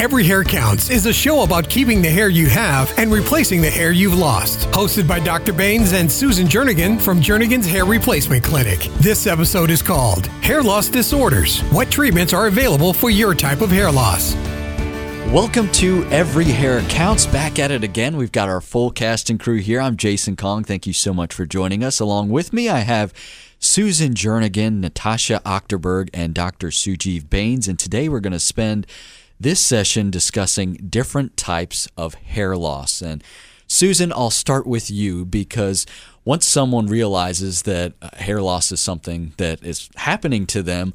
Every Hair Counts is a show about keeping the hair you have and replacing the hair you've lost. Hosted by Dr. Baines and Susan Jernigan from Jernigan's Hair Replacement Clinic. This episode is called Hair Loss Disorders. What treatments are available for your type of hair loss? Welcome to Every Hair Counts. Back at it again. We've got our full cast and crew here. I'm Jason Kong. Thank you so much for joining us. Along with me, I have Susan Jernigan, Natasha Ochterberg, and Dr. Sujeev Baines. And today we're going to spend this session discussing different types of hair loss. And Susan, I'll start with you because once someone realizes that uh, hair loss is something that is happening to them,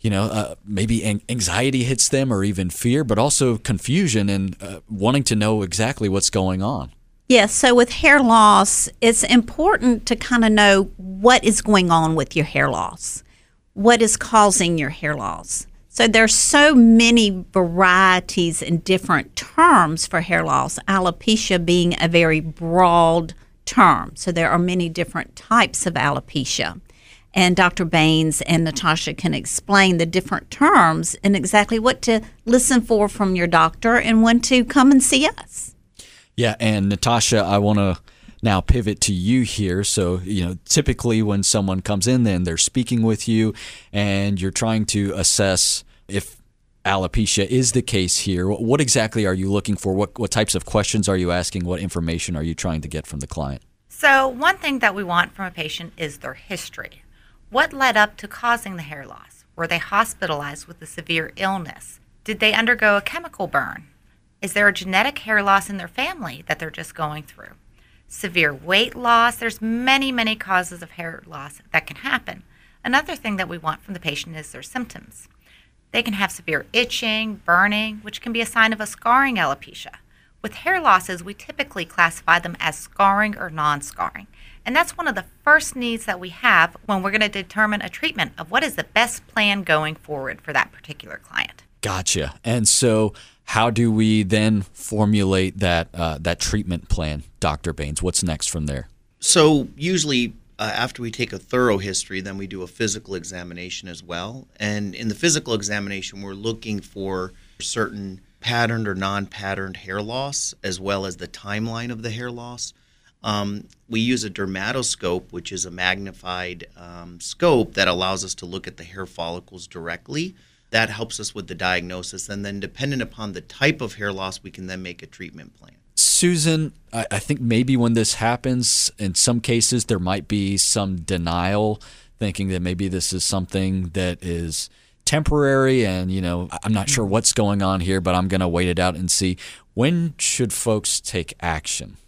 you know, uh, maybe anxiety hits them or even fear, but also confusion and uh, wanting to know exactly what's going on. Yes, so with hair loss, it's important to kind of know what is going on with your hair loss. What is causing your hair loss? So there's so many varieties and different terms for hair loss, alopecia being a very broad term. So there are many different types of alopecia and Dr. Baines and Natasha can explain the different terms and exactly what to listen for from your doctor and when to come and see us. Yeah, and Natasha, I want to now pivot to you here. So, you know, typically when someone comes in, then they're speaking with you and you're trying to assess if alopecia is the case here. What exactly are you looking for? What, what types of questions are you asking? What information are you trying to get from the client? So, one thing that we want from a patient is their history. What led up to causing the hair loss? Were they hospitalized with a severe illness? Did they undergo a chemical burn? Is there a genetic hair loss in their family that they're just going through? Severe weight loss, there's many, many causes of hair loss that can happen. Another thing that we want from the patient is their symptoms. They can have severe itching, burning, which can be a sign of a scarring alopecia. With hair losses, we typically classify them as scarring or non scarring. And that's one of the first needs that we have when we're going to determine a treatment of what is the best plan going forward for that particular client. Gotcha. And so, how do we then formulate that uh, that treatment plan, Dr. Baines? What's next from there? So usually. Uh, after we take a thorough history, then we do a physical examination as well. And in the physical examination, we're looking for certain patterned or non patterned hair loss, as well as the timeline of the hair loss. Um, we use a dermatoscope, which is a magnified um, scope that allows us to look at the hair follicles directly. That helps us with the diagnosis. And then, dependent upon the type of hair loss, we can then make a treatment plan. Susan, I, I think maybe when this happens, in some cases, there might be some denial, thinking that maybe this is something that is temporary and you know i'm not sure mm-hmm. what's going on here but i'm going to wait it out and see when should folks take action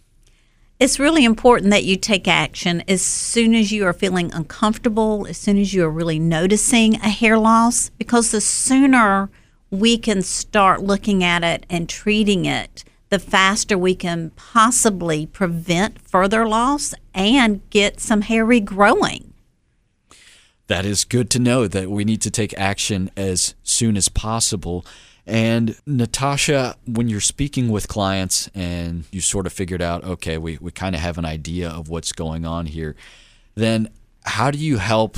it's really important that you take action as soon as you are feeling uncomfortable, as soon as you are really noticing a hair loss, because the sooner we can start looking at it and treating it, the faster we can possibly prevent further loss and get some hair regrowing. That is good to know that we need to take action as soon as possible. And Natasha, when you're speaking with clients and you sort of figured out, okay, we, we kind of have an idea of what's going on here, then how do you help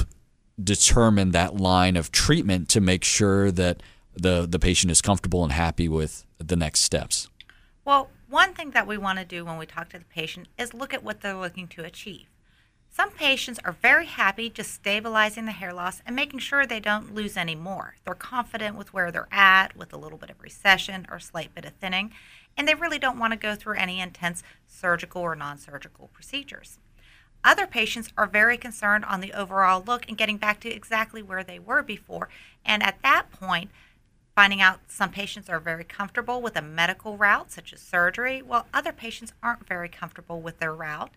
determine that line of treatment to make sure that the, the patient is comfortable and happy with the next steps? Well, one thing that we want to do when we talk to the patient is look at what they're looking to achieve. Some patients are very happy just stabilizing the hair loss and making sure they don't lose any more. They're confident with where they're at, with a little bit of recession or slight bit of thinning, and they really don't want to go through any intense surgical or non surgical procedures. Other patients are very concerned on the overall look and getting back to exactly where they were before. And at that point, finding out some patients are very comfortable with a medical route, such as surgery, while other patients aren't very comfortable with their route.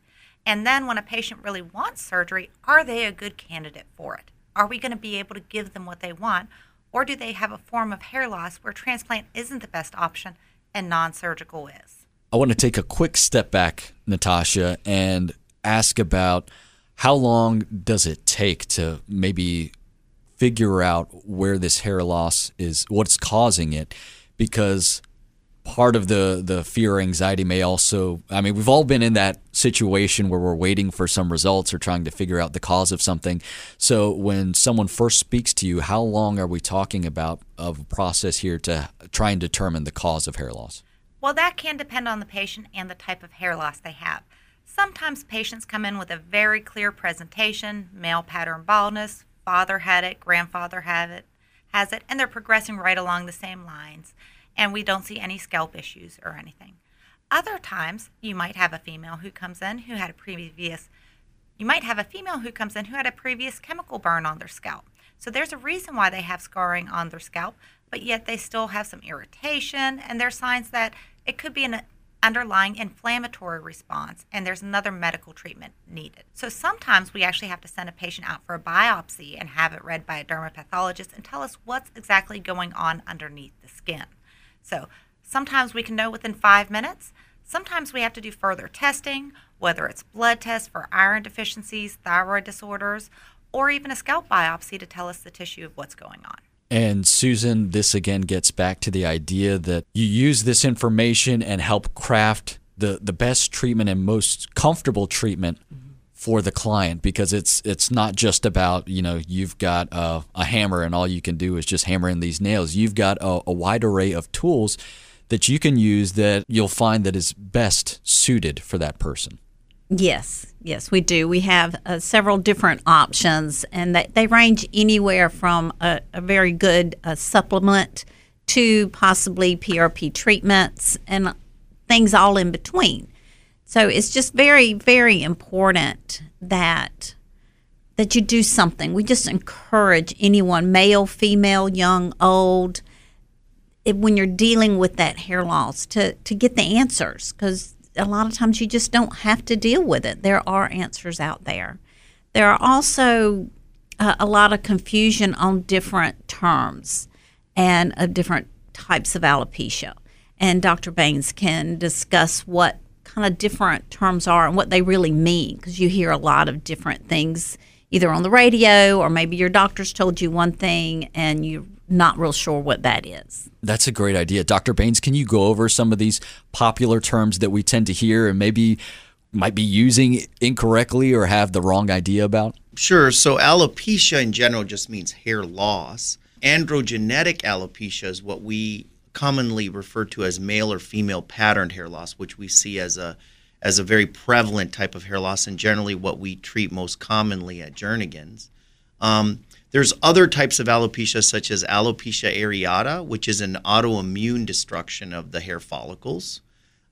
And then when a patient really wants surgery, are they a good candidate for it? Are we going to be able to give them what they want? Or do they have a form of hair loss where transplant isn't the best option and non surgical is? I want to take a quick step back, Natasha, and ask about how long does it take to maybe figure out where this hair loss is, what's causing it? Because part of the the fear or anxiety may also i mean we've all been in that situation where we're waiting for some results or trying to figure out the cause of something. So when someone first speaks to you how long are we talking about of a process here to try and determine the cause of hair loss? Well that can depend on the patient and the type of hair loss they have. Sometimes patients come in with a very clear presentation male pattern baldness father had it grandfather had it has it and they're progressing right along the same lines and we don't see any scalp issues or anything. Other times, you might have a female who comes in who had a previous you might have a female who comes in who had a previous chemical burn on their scalp. So there's a reason why they have scarring on their scalp, but yet they still have some irritation and there's signs that it could be an underlying inflammatory response and there's another medical treatment needed. So sometimes we actually have to send a patient out for a biopsy and have it read by a dermapathologist and tell us what's exactly going on underneath the skin. So sometimes we can know within five minutes. Sometimes we have to do further testing, whether it's blood tests for iron deficiencies, thyroid disorders, or even a scalp biopsy to tell us the tissue of what's going on. And Susan, this again gets back to the idea that you use this information and help craft the, the best treatment and most comfortable treatment for the client because it's it's not just about you know you've got a, a hammer and all you can do is just hammer in these nails. You've got a, a wide array of tools that you can use that you'll find that is best suited for that person. Yes, yes, we do. We have uh, several different options, and they, they range anywhere from a, a very good uh, supplement to possibly PRP treatments and things all in between. So it's just very, very important that that you do something. We just encourage anyone, male, female, young, old, it, when you're dealing with that hair loss, to to get the answers because a lot of times you just don't have to deal with it. There are answers out there. There are also uh, a lot of confusion on different terms and of different types of alopecia. And Dr. Baines can discuss what kind of different terms are and what they really mean because you hear a lot of different things either on the radio or maybe your doctor's told you one thing and you're not real sure what that is. That's a great idea. Dr. Baines, can you go over some of these popular terms that we tend to hear and maybe might be using incorrectly or have the wrong idea about? Sure. So, alopecia in general just means hair loss. Androgenetic alopecia is what we commonly referred to as male or female patterned hair loss, which we see as a as a very prevalent type of hair loss and generally what we treat most commonly at Jernigan's. Um, there's other types of alopecia, such as alopecia areata, which is an autoimmune destruction of the hair follicles.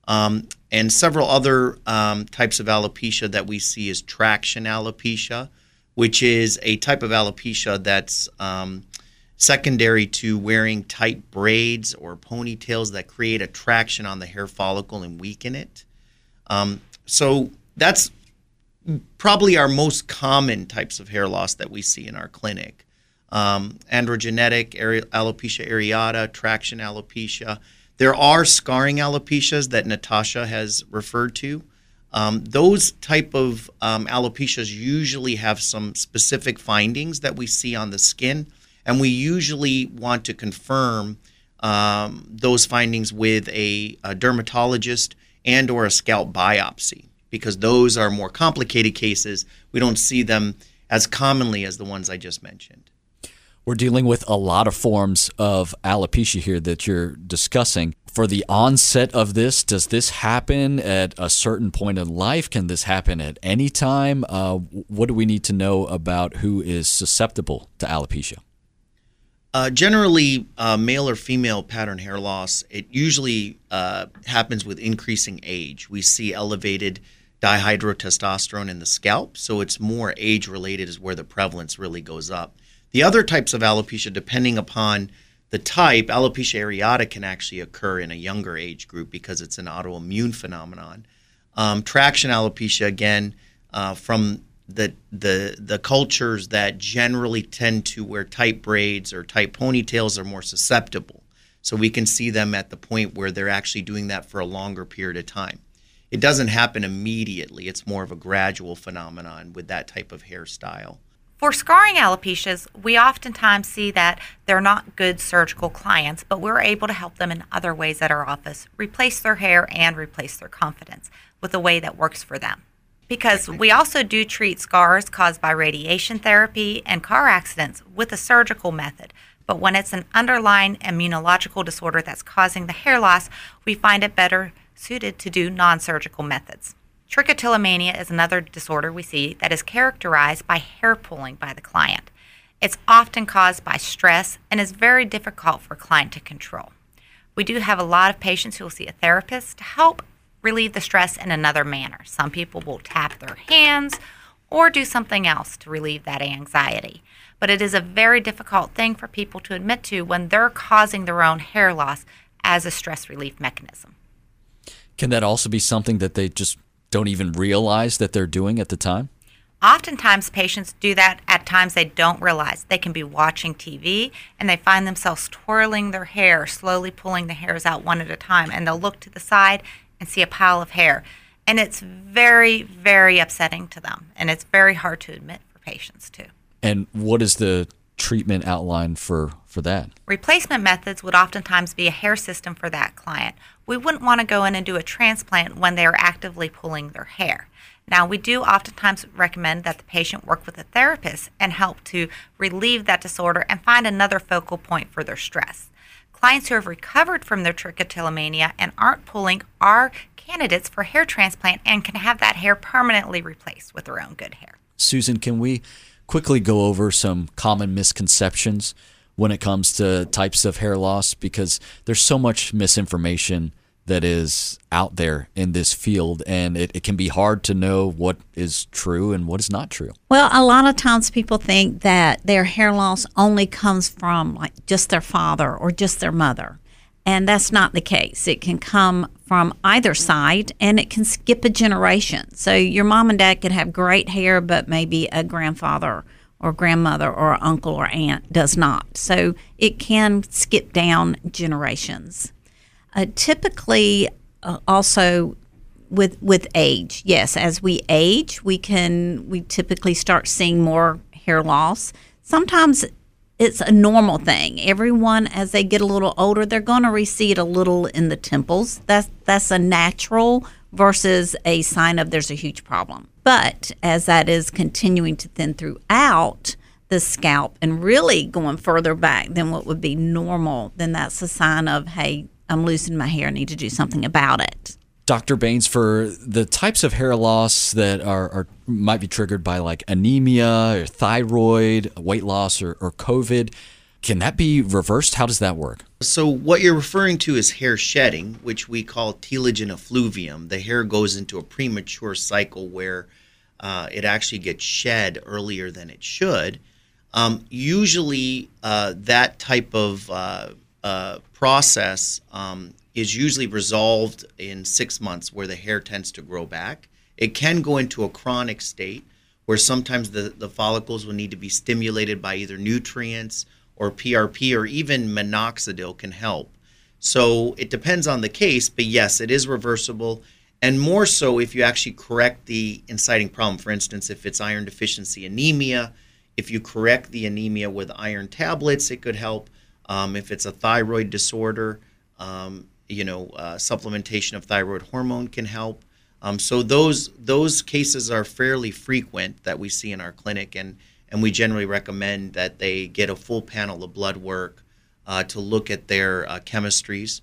Um, and several other um, types of alopecia that we see is traction alopecia, which is a type of alopecia that's um, secondary to wearing tight braids or ponytails that create a traction on the hair follicle and weaken it. Um, so that's probably our most common types of hair loss that we see in our clinic. Um, androgenetic alopecia areata, traction alopecia. There are scarring alopecias that Natasha has referred to. Um, those type of um, alopecias usually have some specific findings that we see on the skin and we usually want to confirm um, those findings with a, a dermatologist and or a scalp biopsy because those are more complicated cases. We don't see them as commonly as the ones I just mentioned. We're dealing with a lot of forms of alopecia here that you're discussing. For the onset of this, does this happen at a certain point in life? Can this happen at any time? Uh, what do we need to know about who is susceptible to alopecia? Uh, generally, uh, male or female pattern hair loss, it usually uh, happens with increasing age. We see elevated dihydrotestosterone in the scalp, so it's more age related, is where the prevalence really goes up. The other types of alopecia, depending upon the type, alopecia areata can actually occur in a younger age group because it's an autoimmune phenomenon. Um, traction alopecia, again, uh, from the the the cultures that generally tend to wear tight braids or tight ponytails are more susceptible. So we can see them at the point where they're actually doing that for a longer period of time. It doesn't happen immediately. It's more of a gradual phenomenon with that type of hairstyle. For scarring alopecias, we oftentimes see that they're not good surgical clients, but we're able to help them in other ways at our office, replace their hair and replace their confidence with a way that works for them. Because we also do treat scars caused by radiation therapy and car accidents with a surgical method. But when it's an underlying immunological disorder that's causing the hair loss, we find it better suited to do non surgical methods. Trichotillomania is another disorder we see that is characterized by hair pulling by the client. It's often caused by stress and is very difficult for a client to control. We do have a lot of patients who will see a therapist to help relieve the stress in another manner. Some people will tap their hands or do something else to relieve that anxiety. But it is a very difficult thing for people to admit to when they're causing their own hair loss as a stress relief mechanism. Can that also be something that they just don't even realize that they're doing at the time? Oftentimes, patients do that at times they don't realize. They can be watching TV and they find themselves twirling their hair, slowly pulling the hairs out one at a time, and they'll look to the side and see a pile of hair. And it's very, very upsetting to them, and it's very hard to admit for patients too. And what is the treatment outline for, for that? Replacement methods would oftentimes be a hair system for that client. We wouldn't want to go in and do a transplant when they are actively pulling their hair. Now, we do oftentimes recommend that the patient work with a therapist and help to relieve that disorder and find another focal point for their stress. Clients who have recovered from their trichotillomania and aren't pulling are candidates for hair transplant and can have that hair permanently replaced with their own good hair. Susan, can we quickly go over some common misconceptions when it comes to types of hair loss because there's so much misinformation that is out there in this field and it, it can be hard to know what is true and what is not true well a lot of times people think that their hair loss only comes from like just their father or just their mother and that's not the case. It can come from either side and it can skip a generation. So your mom and dad could have great hair, but maybe a grandfather or grandmother or uncle or aunt does not. So it can skip down generations. Uh, typically, uh, also with with age, yes, as we age, we can we typically start seeing more hair loss. Sometimes it's a normal thing. Everyone, as they get a little older, they're going to recede a little in the temples. That's that's a natural versus a sign of there's a huge problem. But as that is continuing to thin throughout the scalp and really going further back than what would be normal, then that's a sign of hey, I'm losing my hair. I need to do something about it. Dr. Baines, for the types of hair loss that are, are might be triggered by like anemia or thyroid, weight loss, or, or COVID, can that be reversed? How does that work? So, what you're referring to is hair shedding, which we call telogen effluvium. The hair goes into a premature cycle where uh, it actually gets shed earlier than it should. Um, usually, uh, that type of uh, uh process um, is usually resolved in six months where the hair tends to grow back. It can go into a chronic state where sometimes the, the follicles will need to be stimulated by either nutrients or PRP or even minoxidil can help. So it depends on the case, but yes, it is reversible. And more so if you actually correct the inciting problem. For instance, if it's iron deficiency anemia, if you correct the anemia with iron tablets, it could help. Um, if it's a thyroid disorder, um, you know, uh, supplementation of thyroid hormone can help. Um, so those those cases are fairly frequent that we see in our clinic, and and we generally recommend that they get a full panel of blood work uh, to look at their uh, chemistries,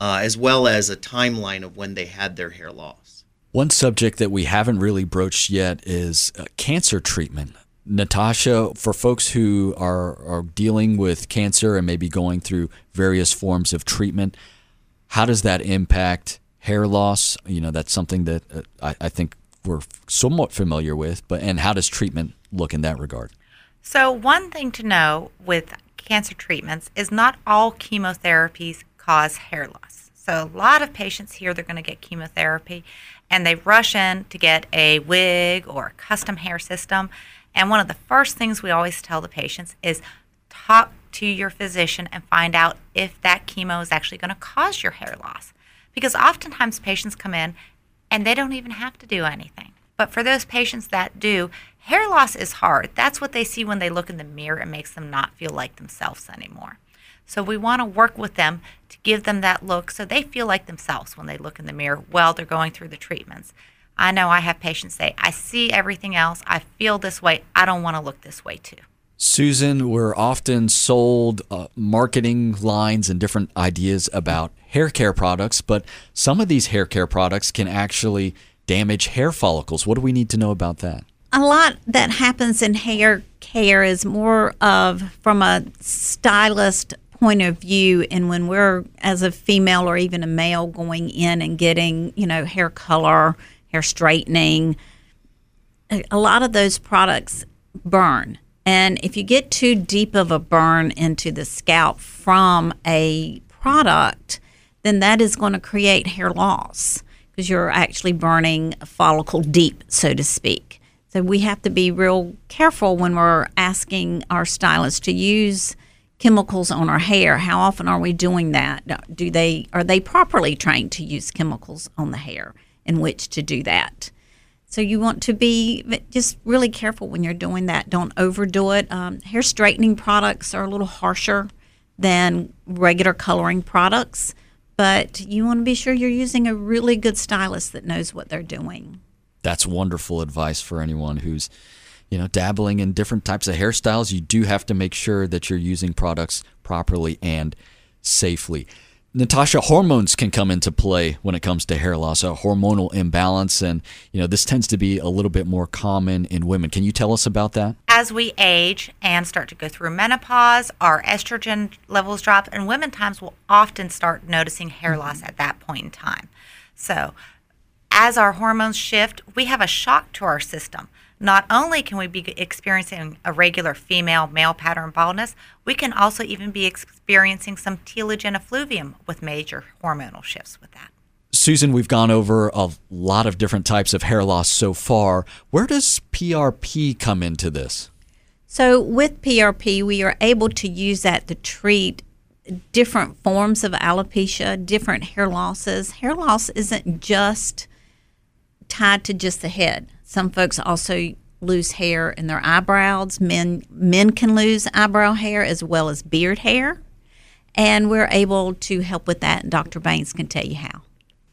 uh, as well as a timeline of when they had their hair loss. One subject that we haven't really broached yet is uh, cancer treatment. Natasha, for folks who are, are dealing with cancer and maybe going through various forms of treatment, how does that impact hair loss? You know, that's something that uh, I, I think we're somewhat familiar with, but and how does treatment look in that regard? So, one thing to know with cancer treatments is not all chemotherapies cause hair loss. So, a lot of patients hear they're going to get chemotherapy and they rush in to get a wig or a custom hair system. And one of the first things we always tell the patients is talk to your physician and find out if that chemo is actually going to cause your hair loss. Because oftentimes patients come in and they don't even have to do anything. But for those patients that do, Hair loss is hard. That's what they see when they look in the mirror. It makes them not feel like themselves anymore. So we want to work with them to give them that look so they feel like themselves when they look in the mirror while they're going through the treatments. I know I have patients say, I see everything else. I feel this way. I don't want to look this way too. Susan, we're often sold uh, marketing lines and different ideas about hair care products, but some of these hair care products can actually damage hair follicles. What do we need to know about that? A lot that happens in hair care is more of from a stylist point of view and when we're as a female or even a male going in and getting, you know, hair color, hair straightening, a lot of those products burn and if you get too deep of a burn into the scalp from a product, then that is going to create hair loss because you're actually burning a follicle deep, so to speak. So we have to be real careful when we're asking our stylists to use chemicals on our hair. How often are we doing that? Do they are they properly trained to use chemicals on the hair in which to do that? So you want to be just really careful when you're doing that. Don't overdo it. Um, hair straightening products are a little harsher than regular coloring products, but you want to be sure you're using a really good stylist that knows what they're doing. That's wonderful advice for anyone who's you know dabbling in different types of hairstyles. You do have to make sure that you're using products properly and safely. Natasha, hormones can come into play when it comes to hair loss, a hormonal imbalance, and you know this tends to be a little bit more common in women. Can you tell us about that? As we age and start to go through menopause, our estrogen levels drop, and women times will often start noticing hair loss mm-hmm. at that point in time. So, as our hormones shift, we have a shock to our system not only can we be experiencing a regular female male pattern baldness, we can also even be experiencing some telogen effluvium with major hormonal shifts with that. Susan, we've gone over a lot of different types of hair loss so far. Where does PRP come into this? So, with PRP, we are able to use that to treat different forms of alopecia, different hair losses. Hair loss isn't just tied to just the head. Some folks also lose hair in their eyebrows. Men men can lose eyebrow hair as well as beard hair, and we're able to help with that. And Dr. Baines can tell you how.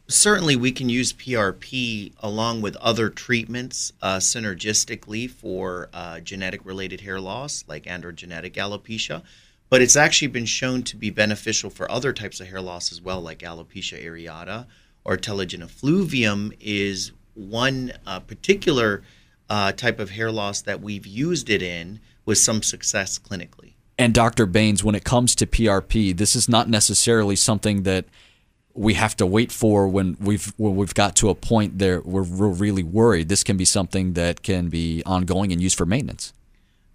Certainly, we can use PRP along with other treatments uh, synergistically for uh, genetic related hair loss, like androgenetic alopecia. But it's actually been shown to be beneficial for other types of hair loss as well, like alopecia areata or telogen effluvium is one uh, particular uh, type of hair loss that we've used it in with some success clinically. And Dr. Baines, when it comes to PRP, this is not necessarily something that we have to wait for when we've when we've got to a point there where we're really worried. This can be something that can be ongoing and used for maintenance.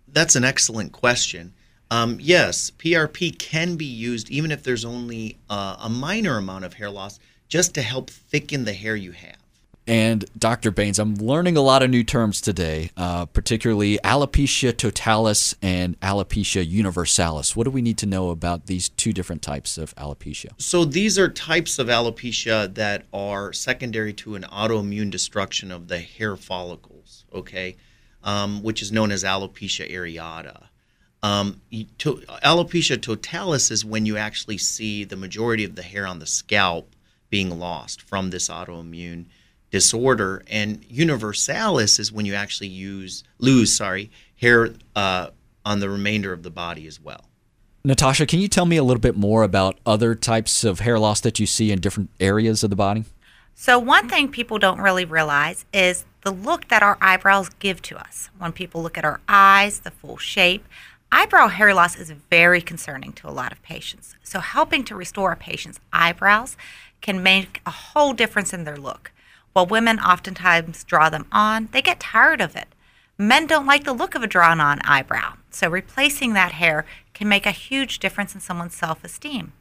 That's an excellent question. Um, yes, PRP can be used even if there's only uh, a minor amount of hair loss, just to help thicken the hair you have. And Dr. Baines, I'm learning a lot of new terms today, uh, particularly alopecia totalis and alopecia universalis. What do we need to know about these two different types of alopecia? So, these are types of alopecia that are secondary to an autoimmune destruction of the hair follicles, okay, um, which is known as alopecia areata. Um, to, alopecia totalis is when you actually see the majority of the hair on the scalp being lost from this autoimmune disorder. And universalis is when you actually use lose sorry hair uh, on the remainder of the body as well. Natasha, can you tell me a little bit more about other types of hair loss that you see in different areas of the body? So, one thing people don't really realize is the look that our eyebrows give to us. When people look at our eyes, the full shape, eyebrow hair loss is very concerning to a lot of patients. So, helping to restore a patient's eyebrows can make a whole difference in their look. While women oftentimes draw them on, they get tired of it. Men don't like the look of a drawn on eyebrow, so replacing that hair can make a huge difference in someone's self esteem.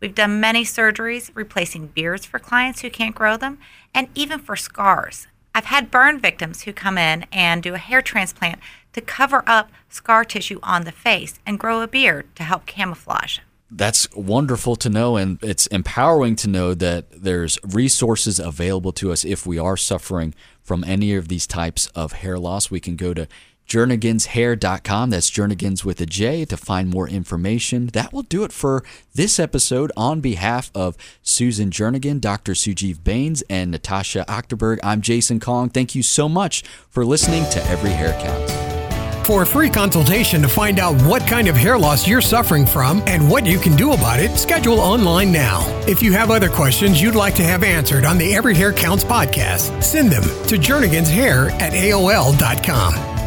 We've done many surgeries replacing beards for clients who can't grow them, and even for scars. I've had burn victims who come in and do a hair transplant to cover up scar tissue on the face and grow a beard to help camouflage. That's wonderful to know, and it's empowering to know that there's resources available to us if we are suffering from any of these types of hair loss. We can go to jerniganshair.com. That's Jernigans with a J to find more information. That will do it for this episode. On behalf of Susan Jernigan, Dr. Sujeev Bains, and Natasha Achterberg, I'm Jason Kong. Thank you so much for listening to Every Hair Counts. For a free consultation to find out what kind of hair loss you're suffering from and what you can do about it, schedule online now. If you have other questions you'd like to have answered on the Every Hair Counts podcast, send them to jerniganshair at AOL.com.